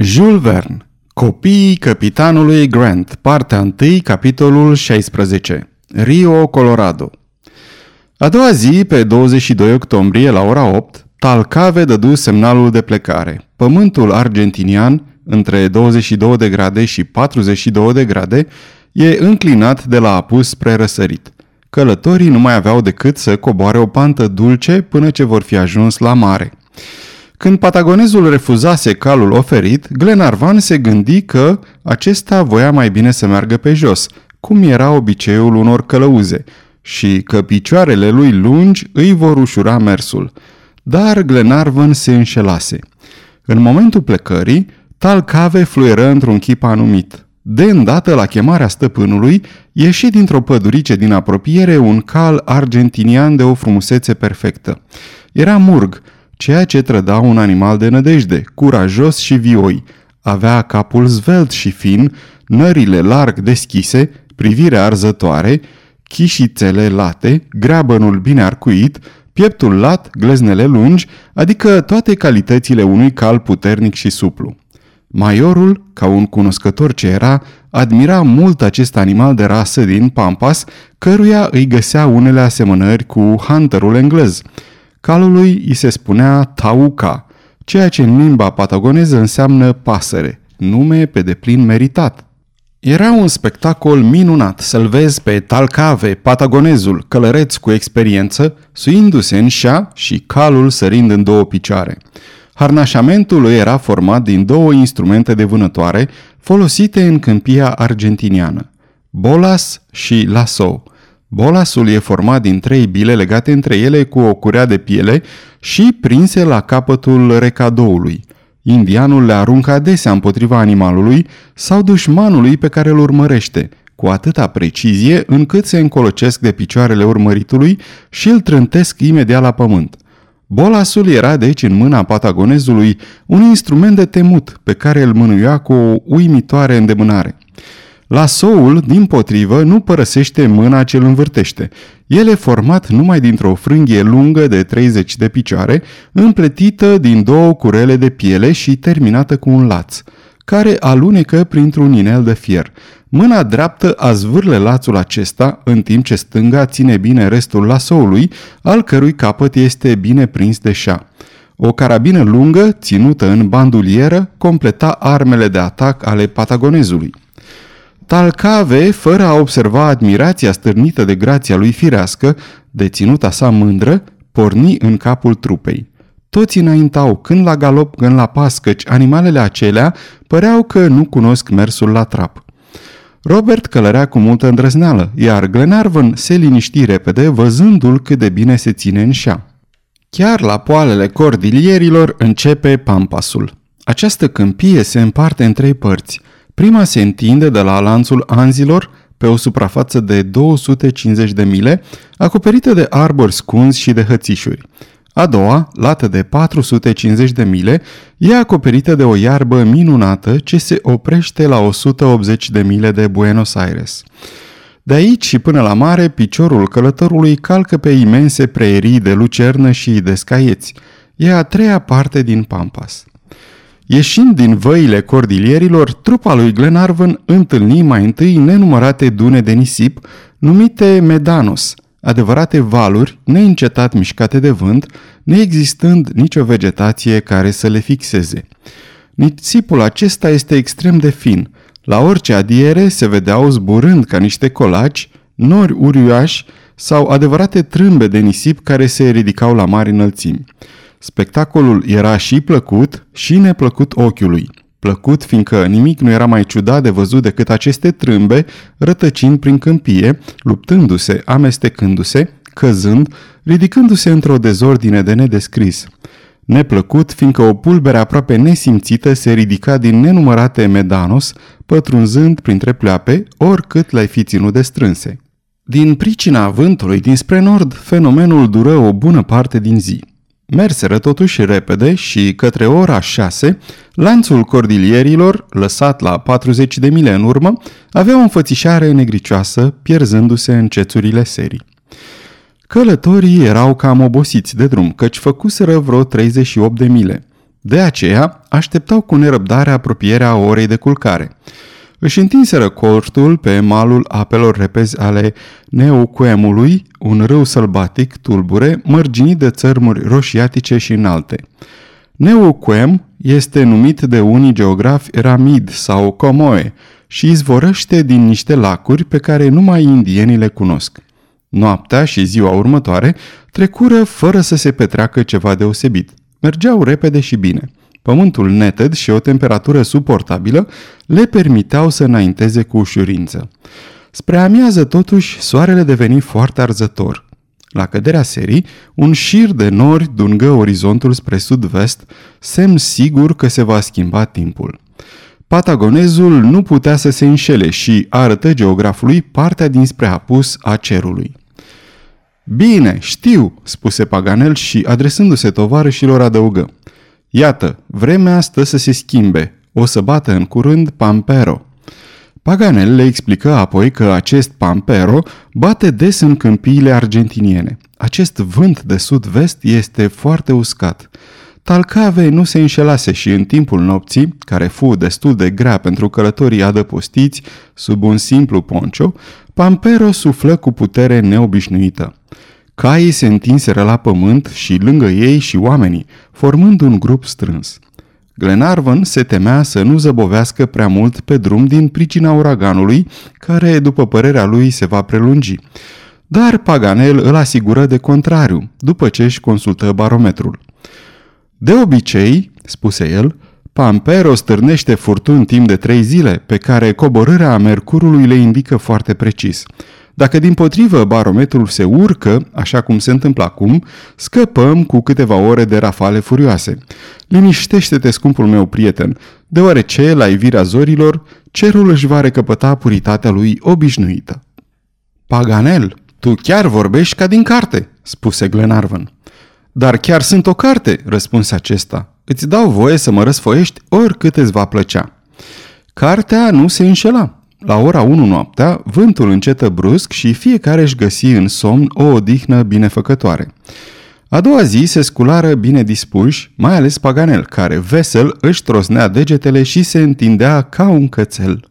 Jules Verne Copiii capitanului Grant, partea 1, capitolul 16 Rio, Colorado A doua zi, pe 22 octombrie, la ora 8, Talcave dădu semnalul de plecare. Pământul argentinian, între 22 de grade și 42 de grade, e înclinat de la apus spre răsărit. Călătorii nu mai aveau decât să coboare o pantă dulce până ce vor fi ajuns la mare. Când patagonezul refuzase calul oferit, Glenarvan se gândi că acesta voia mai bine să meargă pe jos, cum era obiceiul unor călăuze, și că picioarele lui lungi îi vor ușura mersul. Dar Glenarvan se înșelase. În momentul plecării, Talcave fluieră într-un chip anumit. De îndată la chemarea stăpânului, ieși dintr-o pădurice din apropiere un cal argentinian de o frumusețe perfectă. Era murg, ceea ce trăda un animal de nădejde, curajos și vioi. Avea capul zvelt și fin, nările larg deschise, privirea arzătoare, chișițele late, greabănul bine arcuit, pieptul lat, gleznele lungi, adică toate calitățile unui cal puternic și suplu. Maiorul, ca un cunoscător ce era, admira mult acest animal de rasă din Pampas, căruia îi găsea unele asemănări cu hunterul englez – Calului îi se spunea Tauca, ceea ce în limba patagoneză înseamnă pasăre, nume pe deplin meritat. Era un spectacol minunat să-l vezi pe Talcave, patagonezul, călăreț cu experiență, suindu-se în șa și calul sărind în două picioare. Harnașamentul lui era format din două instrumente de vânătoare folosite în câmpia argentiniană, bolas și lasso, Bolasul e format din trei bile legate între ele cu o curea de piele și prinse la capătul recadoului. Indianul le aruncă adesea împotriva animalului sau dușmanului pe care îl urmărește, cu atâta precizie încât se încolocesc de picioarele urmăritului și îl trântesc imediat la pământ. Bolasul era deci în mâna patagonezului un instrument de temut pe care îl mânuia cu o uimitoare îndemânare. Lasoul, din potrivă, nu părăsește mâna ce îl învârtește. El e format numai dintr-o frânghie lungă de 30 de picioare, împletită din două curele de piele și terminată cu un laț, care alunecă printr-un inel de fier. Mâna dreaptă a zvârle lațul acesta, în timp ce stânga ține bine restul lasoului, al cărui capăt este bine prins de șa. O carabină lungă, ținută în bandulieră, completa armele de atac ale patagonezului. Talcave, fără a observa admirația stârnită de grația lui firească, de ținuta sa mândră, porni în capul trupei. Toți înaintau, când la galop, când la pas, căci animalele acelea păreau că nu cunosc mersul la trap. Robert călărea cu multă îndrăzneală, iar Glenarvan se liniști repede, văzându-l cât de bine se ține în șa. Chiar la poalele cordilierilor începe pampasul. Această câmpie se împarte în trei părți – Prima se întinde de la lanțul Anzilor pe o suprafață de 250 de mile, acoperită de arbori scunzi și de hățișuri. A doua, lată de 450 de mile, e acoperită de o iarbă minunată ce se oprește la 180 de mile de Buenos Aires. De aici și până la mare, piciorul călătorului calcă pe imense preerii de lucernă și de scaieți. E a treia parte din Pampas. Ieșind din văile cordilierilor, trupa lui Glenarvan întâlni mai întâi nenumărate dune de nisip, numite Medanos, adevărate valuri neîncetat mișcate de vânt, neexistând nicio vegetație care să le fixeze. Nisipul acesta este extrem de fin. La orice adiere se vedeau zburând ca niște colaci, nori uriași sau adevărate trâmbe de nisip care se ridicau la mari înălțimi. Spectacolul era și plăcut și neplăcut ochiului. Plăcut fiindcă nimic nu era mai ciudat de văzut decât aceste trâmbe rătăcind prin câmpie, luptându-se, amestecându-se, căzând, ridicându-se într-o dezordine de nedescris. Neplăcut fiindcă o pulbere aproape nesimțită se ridica din nenumărate medanos, pătrunzând printre pleoape, oricât le-ai fi ținut de strânse. Din pricina vântului dinspre nord, fenomenul dură o bună parte din zi. Merseră totuși repede și către ora 6, lanțul cordilierilor, lăsat la 40 de mile în urmă, avea o înfățișare negricioasă, pierzându-se în cețurile serii. Călătorii erau cam obosiți de drum, căci făcuseră vreo 38 de mile. De aceea, așteptau cu nerăbdare apropierea orei de culcare. Își întinseră cortul pe malul apelor repezi ale Neuquemului, un râu sălbatic tulbure, mărginit de țărmuri roșiatice și înalte. Neuquem este numit de unii geografi Ramid sau Comoe și izvorăște din niște lacuri pe care numai indienii le cunosc. Noaptea și ziua următoare trecură fără să se petreacă ceva deosebit. Mergeau repede și bine. Pământul neted și o temperatură suportabilă le permiteau să înainteze cu ușurință. Spre amiază, totuși, soarele deveni foarte arzător. La căderea serii, un șir de nori dungă orizontul spre sud-vest, semn sigur că se va schimba timpul. Patagonezul nu putea să se înșele și arătă geografului partea dinspre apus a cerului. Bine, știu, spuse Paganel și, adresându-se tovarășilor, adăugă. Iată, vremea stă să se schimbe. O să bată în curând Pampero. Paganel le explică apoi că acest Pampero bate des în câmpiile argentiniene. Acest vânt de sud-vest este foarte uscat. Talcave nu se înșelase și în timpul nopții, care fu destul de grea pentru călătorii adăpostiți sub un simplu poncio, Pampero suflă cu putere neobișnuită. Caii se întinseră la pământ și lângă ei și oamenii, formând un grup strâns. Glenarvan se temea să nu zăbovească prea mult pe drum din pricina uraganului, care, după părerea lui, se va prelungi. Dar Paganel îl asigură de contrariu, după ce își consultă barometrul. De obicei, spuse el, Pampero stârnește furtuni timp de trei zile, pe care coborârea mercurului le indică foarte precis. Dacă din potrivă barometrul se urcă, așa cum se întâmplă acum, scăpăm cu câteva ore de rafale furioase. Liniștește-te, scumpul meu prieten, deoarece, la ivirea zorilor, cerul își va recăpăta puritatea lui obișnuită. Paganel, tu chiar vorbești ca din carte, spuse Glenarvan. Dar chiar sunt o carte, răspunse acesta. Îți dau voie să mă răsfoiești oricât îți va plăcea. Cartea nu se înșela. La ora 1 noaptea, vântul încetă brusc și fiecare își găsi în somn o odihnă binefăcătoare. A doua zi se sculară bine dispuși, mai ales Paganel, care vesel își trosnea degetele și se întindea ca un cățel.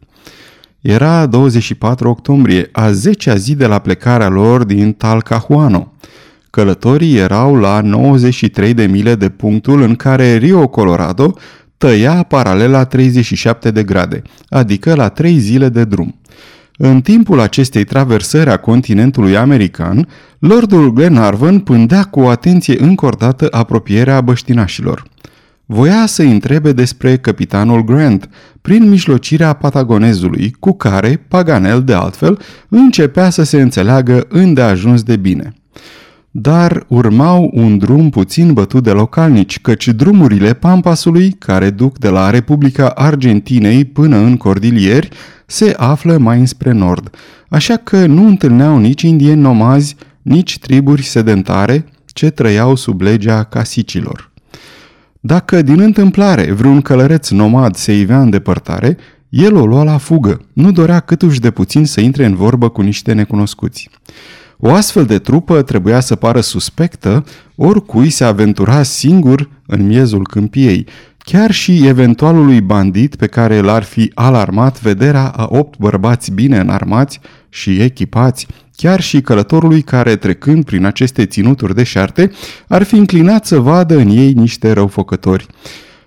Era 24 octombrie, a 10-a zi de la plecarea lor din Talcahuano. Călătorii erau la 93 de mile de punctul în care Rio Colorado tăia paralela 37 de grade, adică la 3 zile de drum. În timpul acestei traversări a continentului american, Lordul Glenarvan pândea cu o atenție încordată apropierea băștinașilor. Voia să întrebe despre capitanul Grant, prin mijlocirea patagonezului, cu care, Paganel de altfel, începea să se înțeleagă îndeajuns de bine dar urmau un drum puțin bătut de localnici, căci drumurile Pampasului, care duc de la Republica Argentinei până în Cordilieri, se află mai înspre nord, așa că nu întâlneau nici indieni nomazi, nici triburi sedentare ce trăiau sub legea casicilor. Dacă din întâmplare vreun călăreț nomad se ivea în depărtare, el o lua la fugă, nu dorea câtuși de puțin să intre în vorbă cu niște necunoscuți. O astfel de trupă trebuia să pară suspectă oricui se aventura singur în miezul câmpiei, chiar și eventualului bandit pe care l-ar fi alarmat vederea a opt bărbați bine înarmați și echipați, chiar și călătorului care, trecând prin aceste ținuturi deșarte, ar fi înclinat să vadă în ei niște răufăcători.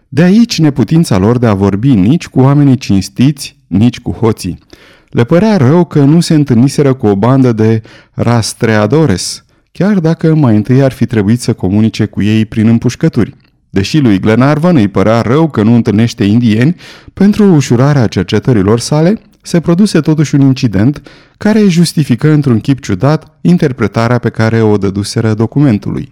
De aici neputința lor de a vorbi nici cu oamenii cinstiți, nici cu hoții. Le părea rău că nu se întâlniseră cu o bandă de rastreadores, chiar dacă mai întâi ar fi trebuit să comunice cu ei prin împușcături. Deși lui Glenarvan îi părea rău că nu întâlnește indieni, pentru ușurarea cercetărilor sale, se produse totuși un incident care justifică într-un chip ciudat interpretarea pe care o dăduseră documentului.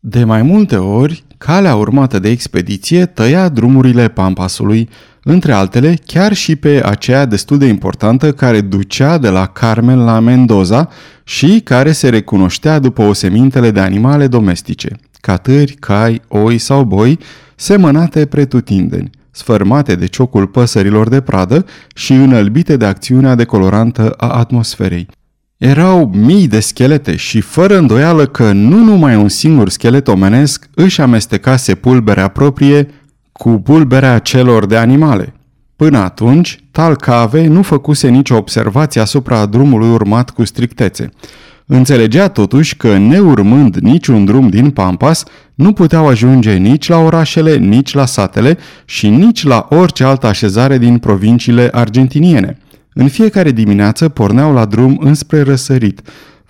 De mai multe ori, calea urmată de expediție tăia drumurile Pampasului, între altele chiar și pe aceea destul de importantă care ducea de la Carmel la Mendoza și care se recunoștea după osemintele de animale domestice, catâri, cai, oi sau boi, semănate pretutindeni, sfărmate de ciocul păsărilor de pradă și înălbite de acțiunea decolorantă a atmosferei. Erau mii de schelete și fără îndoială că nu numai un singur schelet omenesc își amestecase pulberea proprie cu pulberea celor de animale. Până atunci, Talcave nu făcuse nicio observație asupra drumului urmat cu strictețe. Înțelegea totuși că, neurmând niciun drum din Pampas, nu puteau ajunge nici la orașele, nici la satele și nici la orice altă așezare din provinciile argentiniene. În fiecare dimineață porneau la drum înspre răsărit,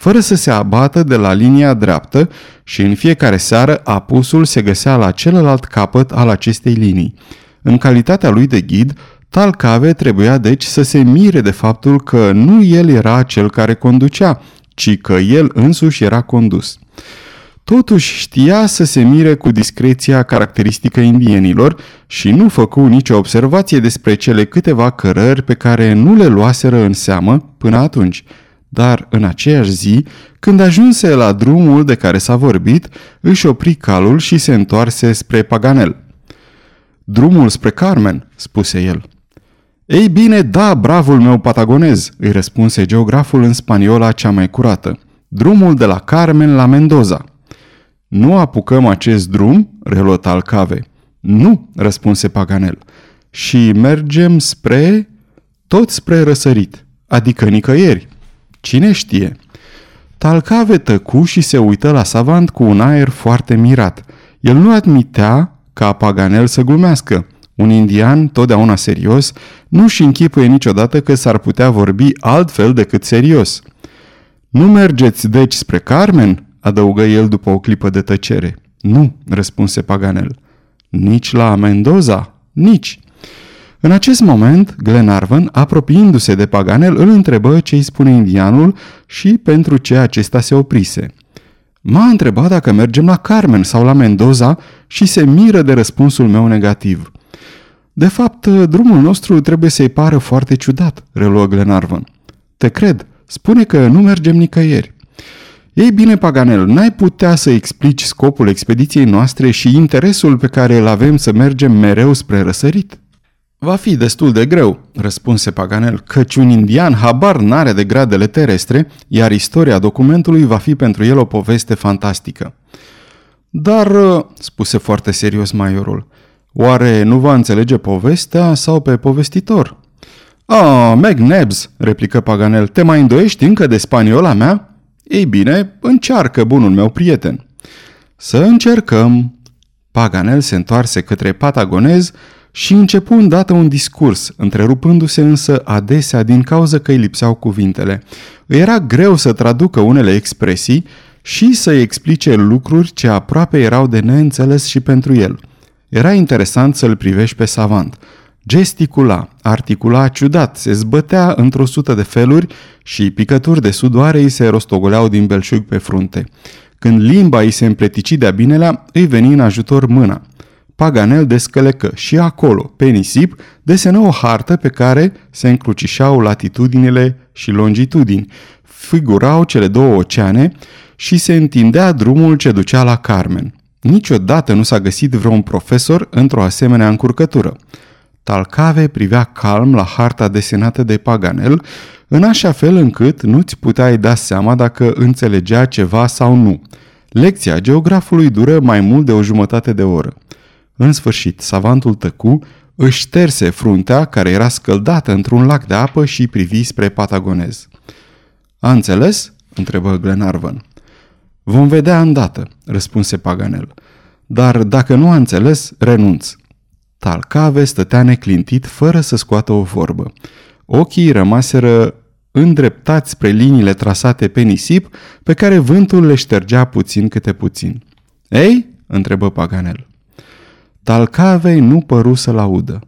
fără să se abată de la linia dreaptă și în fiecare seară apusul se găsea la celălalt capăt al acestei linii. În calitatea lui de ghid, Talcave trebuia deci să se mire de faptul că nu el era cel care conducea, ci că el însuși era condus. Totuși știa să se mire cu discreția caracteristică indienilor și nu făcu nicio observație despre cele câteva cărări pe care nu le luaseră în seamă până atunci. Dar în aceeași zi, când ajunse la drumul de care s-a vorbit, își opri calul și se întoarse spre Paganel. Drumul spre Carmen, spuse el. Ei bine, da, bravul meu patagonez, îi răspunse geograful în spaniola cea mai curată. Drumul de la Carmen la Mendoza. Nu apucăm acest drum? reluă Talcave. Nu, răspunse Paganel. Și mergem spre... tot spre răsărit, adică nicăieri. Cine știe? Talcave tăcu și se uită la savant cu un aer foarte mirat. El nu admitea ca Paganel să glumească. Un indian, totdeauna serios, nu-și închipuie niciodată că s-ar putea vorbi altfel decât serios. Nu mergeți deci spre Carmen?" adăugă el după o clipă de tăcere. Nu, răspunse Paganel. Nici la Mendoza? Nici. În acest moment, Glenarvan, apropiindu-se de Paganel, îl întrebă ce îi spune indianul și pentru ce acesta se oprise. M-a întrebat dacă mergem la Carmen sau la Mendoza și se miră de răspunsul meu negativ. De fapt, drumul nostru trebuie să-i pară foarte ciudat, reluă Glenarvan. Te cred, spune că nu mergem nicăieri. Ei bine, Paganel, n-ai putea să explici scopul expediției noastre și interesul pe care îl avem să mergem mereu spre răsărit? Va fi destul de greu, răspunse Paganel, căci un indian habar n-are de gradele terestre, iar istoria documentului va fi pentru el o poveste fantastică. Dar, spuse foarte serios maiorul, oare nu va înțelege povestea sau pe povestitor? Ah, McNabs, replică Paganel, te mai îndoiești încă de spaniola mea? Ei bine, încearcă, bunul meu prieten. Să încercăm. Paganel se întoarse către patagonez și începu îndată un discurs, întrerupându-se însă adesea din cauza că îi lipseau cuvintele. Îi era greu să traducă unele expresii și să-i explice lucruri ce aproape erau de neînțeles și pentru el. Era interesant să-l privești pe savant – Gesticula, articula ciudat, se zbătea într-o sută de feluri și picături de sudoare îi se rostogoleau din belșug pe frunte. Când limba îi se împletici de-a binelea, îi veni în ajutor mâna. Paganel descălecă și acolo, pe nisip, desenă o hartă pe care se încrucișau latitudinile și longitudini, figurau cele două oceane și se întindea drumul ce ducea la Carmen. Niciodată nu s-a găsit vreun profesor într-o asemenea încurcătură. Talcave privea calm la harta desenată de Paganel, în așa fel încât nu-ți puteai da seama dacă înțelegea ceva sau nu. Lecția geografului dură mai mult de o jumătate de oră. În sfârșit, savantul tăcu, își șterse fruntea, care era scăldată într-un lac de apă și privi spre Patagonez. A înțeles?" întrebă Glenarvan. Vom vedea îndată," răspunse Paganel. Dar dacă nu a înțeles, renunț. Talcave stătea neclintit fără să scoată o vorbă. Ochii rămaseră îndreptați spre liniile trasate pe nisip, pe care vântul le ștergea puțin câte puțin. Ei?" întrebă Paganel. Talcavei nu păru să-l audă.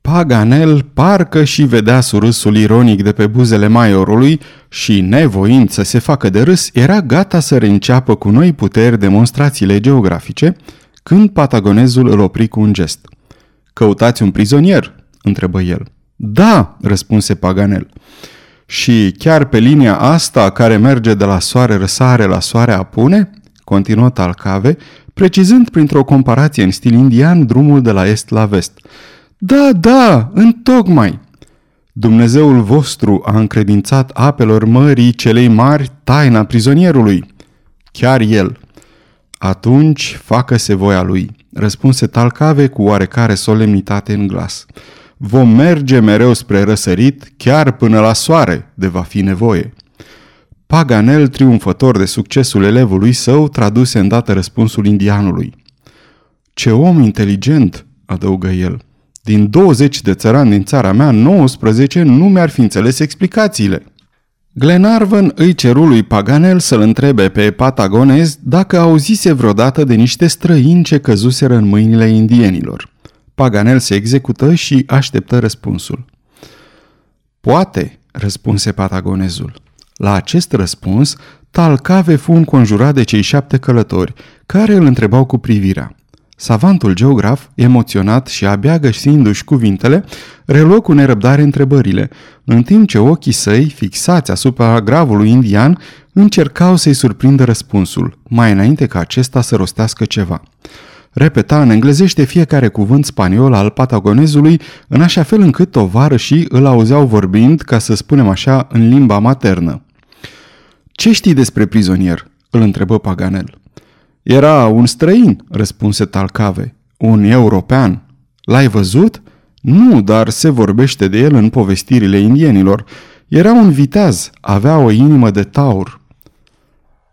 Paganel parcă și vedea surâsul ironic de pe buzele maiorului și, nevoind să se facă de râs, era gata să reînceapă cu noi puteri demonstrațiile geografice, când patagonezul îl opri cu un gest – Căutați un prizonier?" întrebă el. Da, răspunse Paganel. Și chiar pe linia asta care merge de la soare răsare la soare apune? Continuă Talcave, precizând printr-o comparație în stil indian drumul de la est la vest. Da, da, întocmai! Dumnezeul vostru a încredințat apelor mării celei mari taina prizonierului. Chiar el. Atunci facă-se voia lui răspunse Talcave cu oarecare solemnitate în glas. Vom merge mereu spre răsărit, chiar până la soare, de va fi nevoie. Paganel, triumfător de succesul elevului său, traduse îndată răspunsul indianului. Ce om inteligent, adăugă el. Din 20 de țărani din țara mea, 19 nu mi-ar fi înțeles explicațiile. Glenarvan îi ceru lui Paganel să-l întrebe pe patagonez dacă auzise vreodată de niște străini ce căzuseră în mâinile indienilor. Paganel se execută și așteptă răspunsul. Poate, răspunse patagonezul. La acest răspuns, Talcave fu înconjurat de cei șapte călători, care îl întrebau cu privirea. Savantul geograf, emoționat și abia găsindu-și cuvintele, reluă cu nerăbdare întrebările, în timp ce ochii săi, fixați asupra gravului indian, încercau să-i surprindă răspunsul, mai înainte ca acesta să rostească ceva. Repeta în englezește fiecare cuvânt spaniol al patagonezului, în așa fel încât tovarășii îl auzeau vorbind, ca să spunem așa, în limba maternă. Ce știi despre prizonier?" îl întrebă Paganel. Era un străin, răspunse Talcave. Un european. L-ai văzut? Nu, dar se vorbește de el în povestirile indienilor. Era un viteaz, avea o inimă de taur.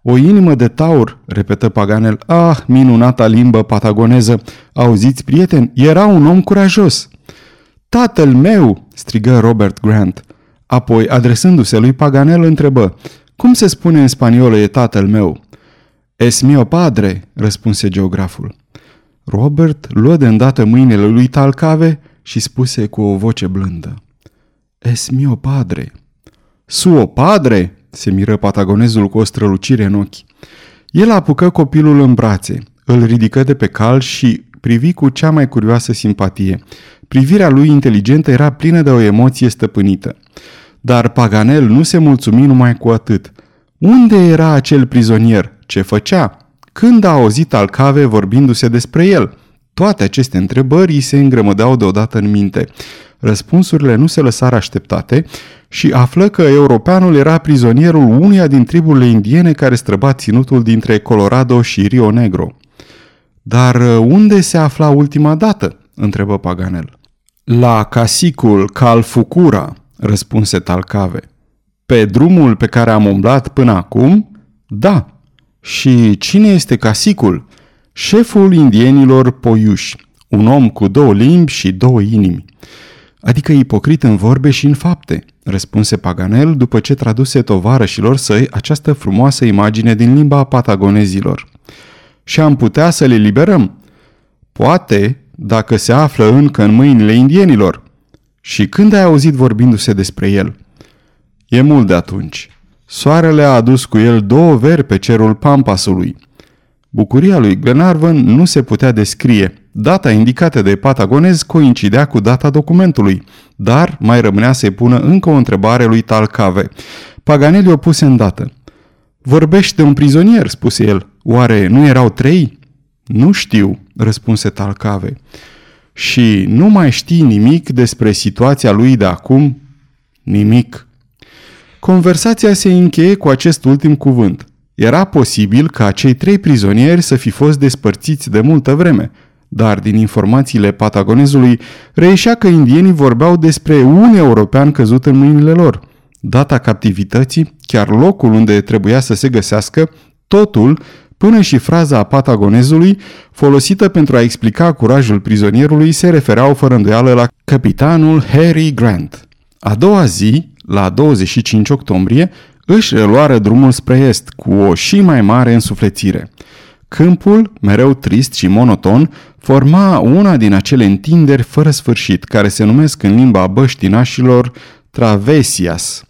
O inimă de taur, repetă Paganel. Ah, minunata limbă patagoneză! Auziți, prieten, era un om curajos. Tatăl meu, strigă Robert Grant. Apoi, adresându-se lui Paganel, întrebă, Cum se spune în spaniolă e tatăl meu? Es mio padre, răspunse geograful. Robert luă de îndată mâinile lui Talcave și spuse cu o voce blândă. Es mio padre. Suo padre, se miră patagonezul cu o strălucire în ochi. El apucă copilul în brațe, îl ridică de pe cal și privi cu cea mai curioasă simpatie. Privirea lui inteligentă era plină de o emoție stăpânită. Dar Paganel nu se mulțumi numai cu atât. Unde era acel prizonier? Ce făcea? Când a auzit Alcave vorbindu-se despre el? Toate aceste întrebări îi se îngrămădeau deodată în minte. Răspunsurile nu se lăsară așteptate și află că europeanul era prizonierul unuia din triburile indiene care străba ținutul dintre Colorado și Rio Negro. Dar unde se afla ultima dată? întrebă Paganel. La casicul Calfucura, răspunse Talcave. Pe drumul pe care am umblat până acum? Da. Și cine este casicul? Șeful indienilor poiuși, un om cu două limbi și două inimi. Adică ipocrit în vorbe și în fapte, răspunse Paganel după ce traduse tovarășilor săi această frumoasă imagine din limba patagonezilor. Și am putea să le liberăm. Poate, dacă se află încă în mâinile indienilor. Și când ai auzit vorbindu-se despre el? E mult de atunci. Soarele a adus cu el două veri pe cerul Pampasului. Bucuria lui Glenarvan nu se putea descrie. Data indicată de patagonez coincidea cu data documentului, dar mai rămânea să-i pună încă o întrebare lui Talcave. Paganelli o puse îndată. Vorbești de un prizonier, spuse el. Oare nu erau trei? Nu știu, răspunse Talcave. Și nu mai știi nimic despre situația lui de acum? Nimic. Conversația se încheie cu acest ultim cuvânt. Era posibil ca cei trei prizonieri să fi fost despărțiți de multă vreme, dar din informațiile patagonezului reieșea că indienii vorbeau despre un european căzut în mâinile lor. Data captivității, chiar locul unde trebuia să se găsească, totul, până și fraza a patagonezului, folosită pentru a explica curajul prizonierului, se refereau fără îndoială la capitanul Harry Grant. A doua zi, la 25 octombrie, își reluară drumul spre est cu o și mai mare însuflețire. Câmpul, mereu trist și monoton, forma una din acele întinderi fără sfârșit, care se numesc în limba băștinașilor travesias.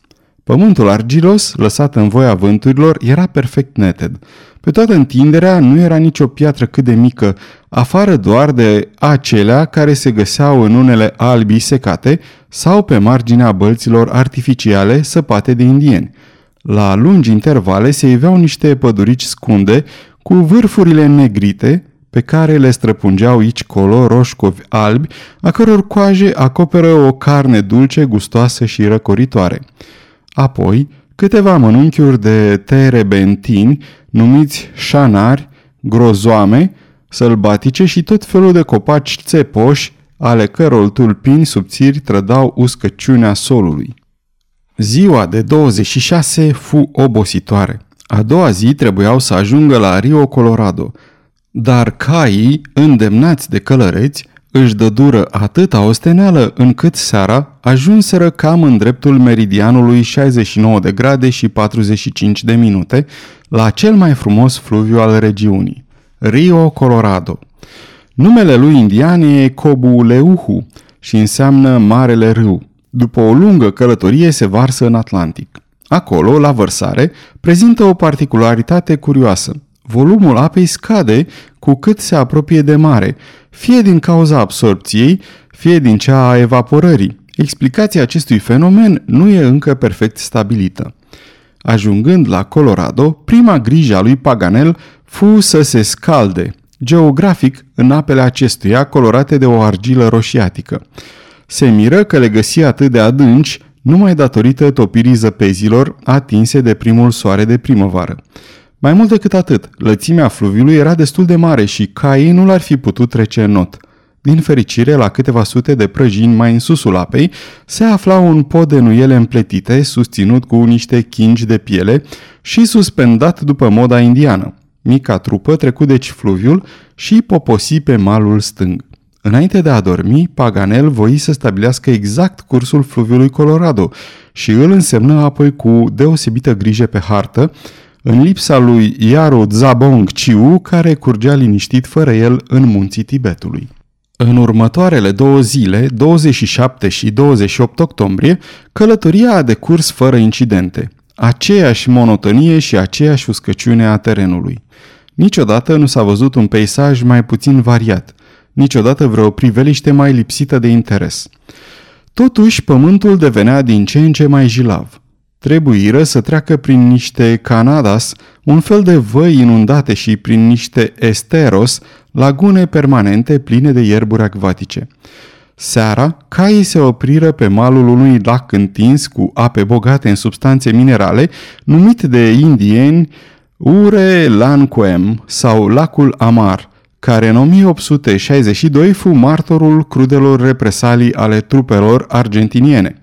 Pământul argilos, lăsat în voia vânturilor, era perfect neted. Pe toată întinderea nu era nicio piatră cât de mică, afară doar de acelea care se găseau în unele albii secate sau pe marginea bălților artificiale săpate de indieni. La lungi intervale se iveau niște pădurici scunde cu vârfurile negrite pe care le străpungeau aici colo roșcovi albi, a căror coaje acoperă o carne dulce, gustoasă și răcoritoare. Apoi, câteva mănunchiuri de terebentini, numiți șanari, grozoame, sălbatice și tot felul de copaci țepoși, ale căror tulpini subțiri trădau uscăciunea solului. Ziua de 26 fu obositoare. A doua zi trebuiau să ajungă la Rio Colorado, dar caii, îndemnați de călăreți, își dădură atâta osteneală încât seara ajunseră cam în dreptul meridianului 69 de grade și 45 de minute la cel mai frumos fluviu al regiunii, Rio Colorado. Numele lui indian e Cobuleuhu și înseamnă Marele Râu. După o lungă călătorie se varsă în Atlantic. Acolo, la vărsare, prezintă o particularitate curioasă. Volumul apei scade cu cât se apropie de mare, fie din cauza absorpției, fie din cea a evaporării. Explicația acestui fenomen nu e încă perfect stabilită. Ajungând la Colorado, prima grijă a lui Paganel fu să se scalde, geografic în apele acestuia colorate de o argilă roșiatică. Se miră că le găsi atât de adânci numai datorită topirii zăpezilor atinse de primul soare de primăvară. Mai mult decât atât, lățimea fluviului era destul de mare și caii nu l-ar fi putut trece în not. Din fericire, la câteva sute de prăjini mai în susul apei, se afla un pod de nuiele împletite, susținut cu niște chingi de piele și suspendat după moda indiană. Mica trupă trecu deci fluviul și poposi pe malul stâng. Înainte de a dormi, Paganel voi să stabilească exact cursul fluviului Colorado și îl însemnă apoi cu deosebită grijă pe hartă, în lipsa lui Yaru Zabong Chiu, care curgea liniștit fără el în munții Tibetului. În următoarele două zile, 27 și 28 octombrie, călătoria a decurs fără incidente. Aceeași monotonie și aceeași uscăciune a terenului. Niciodată nu s-a văzut un peisaj mai puțin variat, niciodată vreo priveliște mai lipsită de interes. Totuși, pământul devenea din ce în ce mai jilav. Trebuiră să treacă prin niște canadas, un fel de văi inundate și prin niște esteros, lagune permanente pline de ierburi acvatice. Seara, caii se opriră pe malul unui lac întins cu ape bogate în substanțe minerale, numit de indieni Ure Lanquem sau Lacul Amar, care în 1862 fu martorul crudelor represalii ale trupelor argentiniene.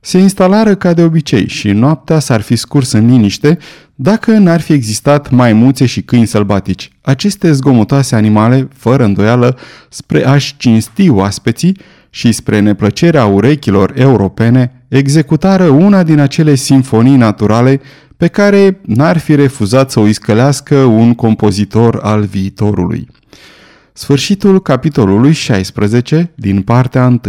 Se instalară ca de obicei și noaptea s-ar fi scurs în liniște dacă n-ar fi existat maimuțe și câini sălbatici. Aceste zgomotoase animale, fără îndoială, spre a-și cinsti oaspeții și spre neplăcerea urechilor europene, executară una din acele simfonii naturale pe care n-ar fi refuzat să o iscălească un compozitor al viitorului. Sfârșitul capitolului 16 din partea 1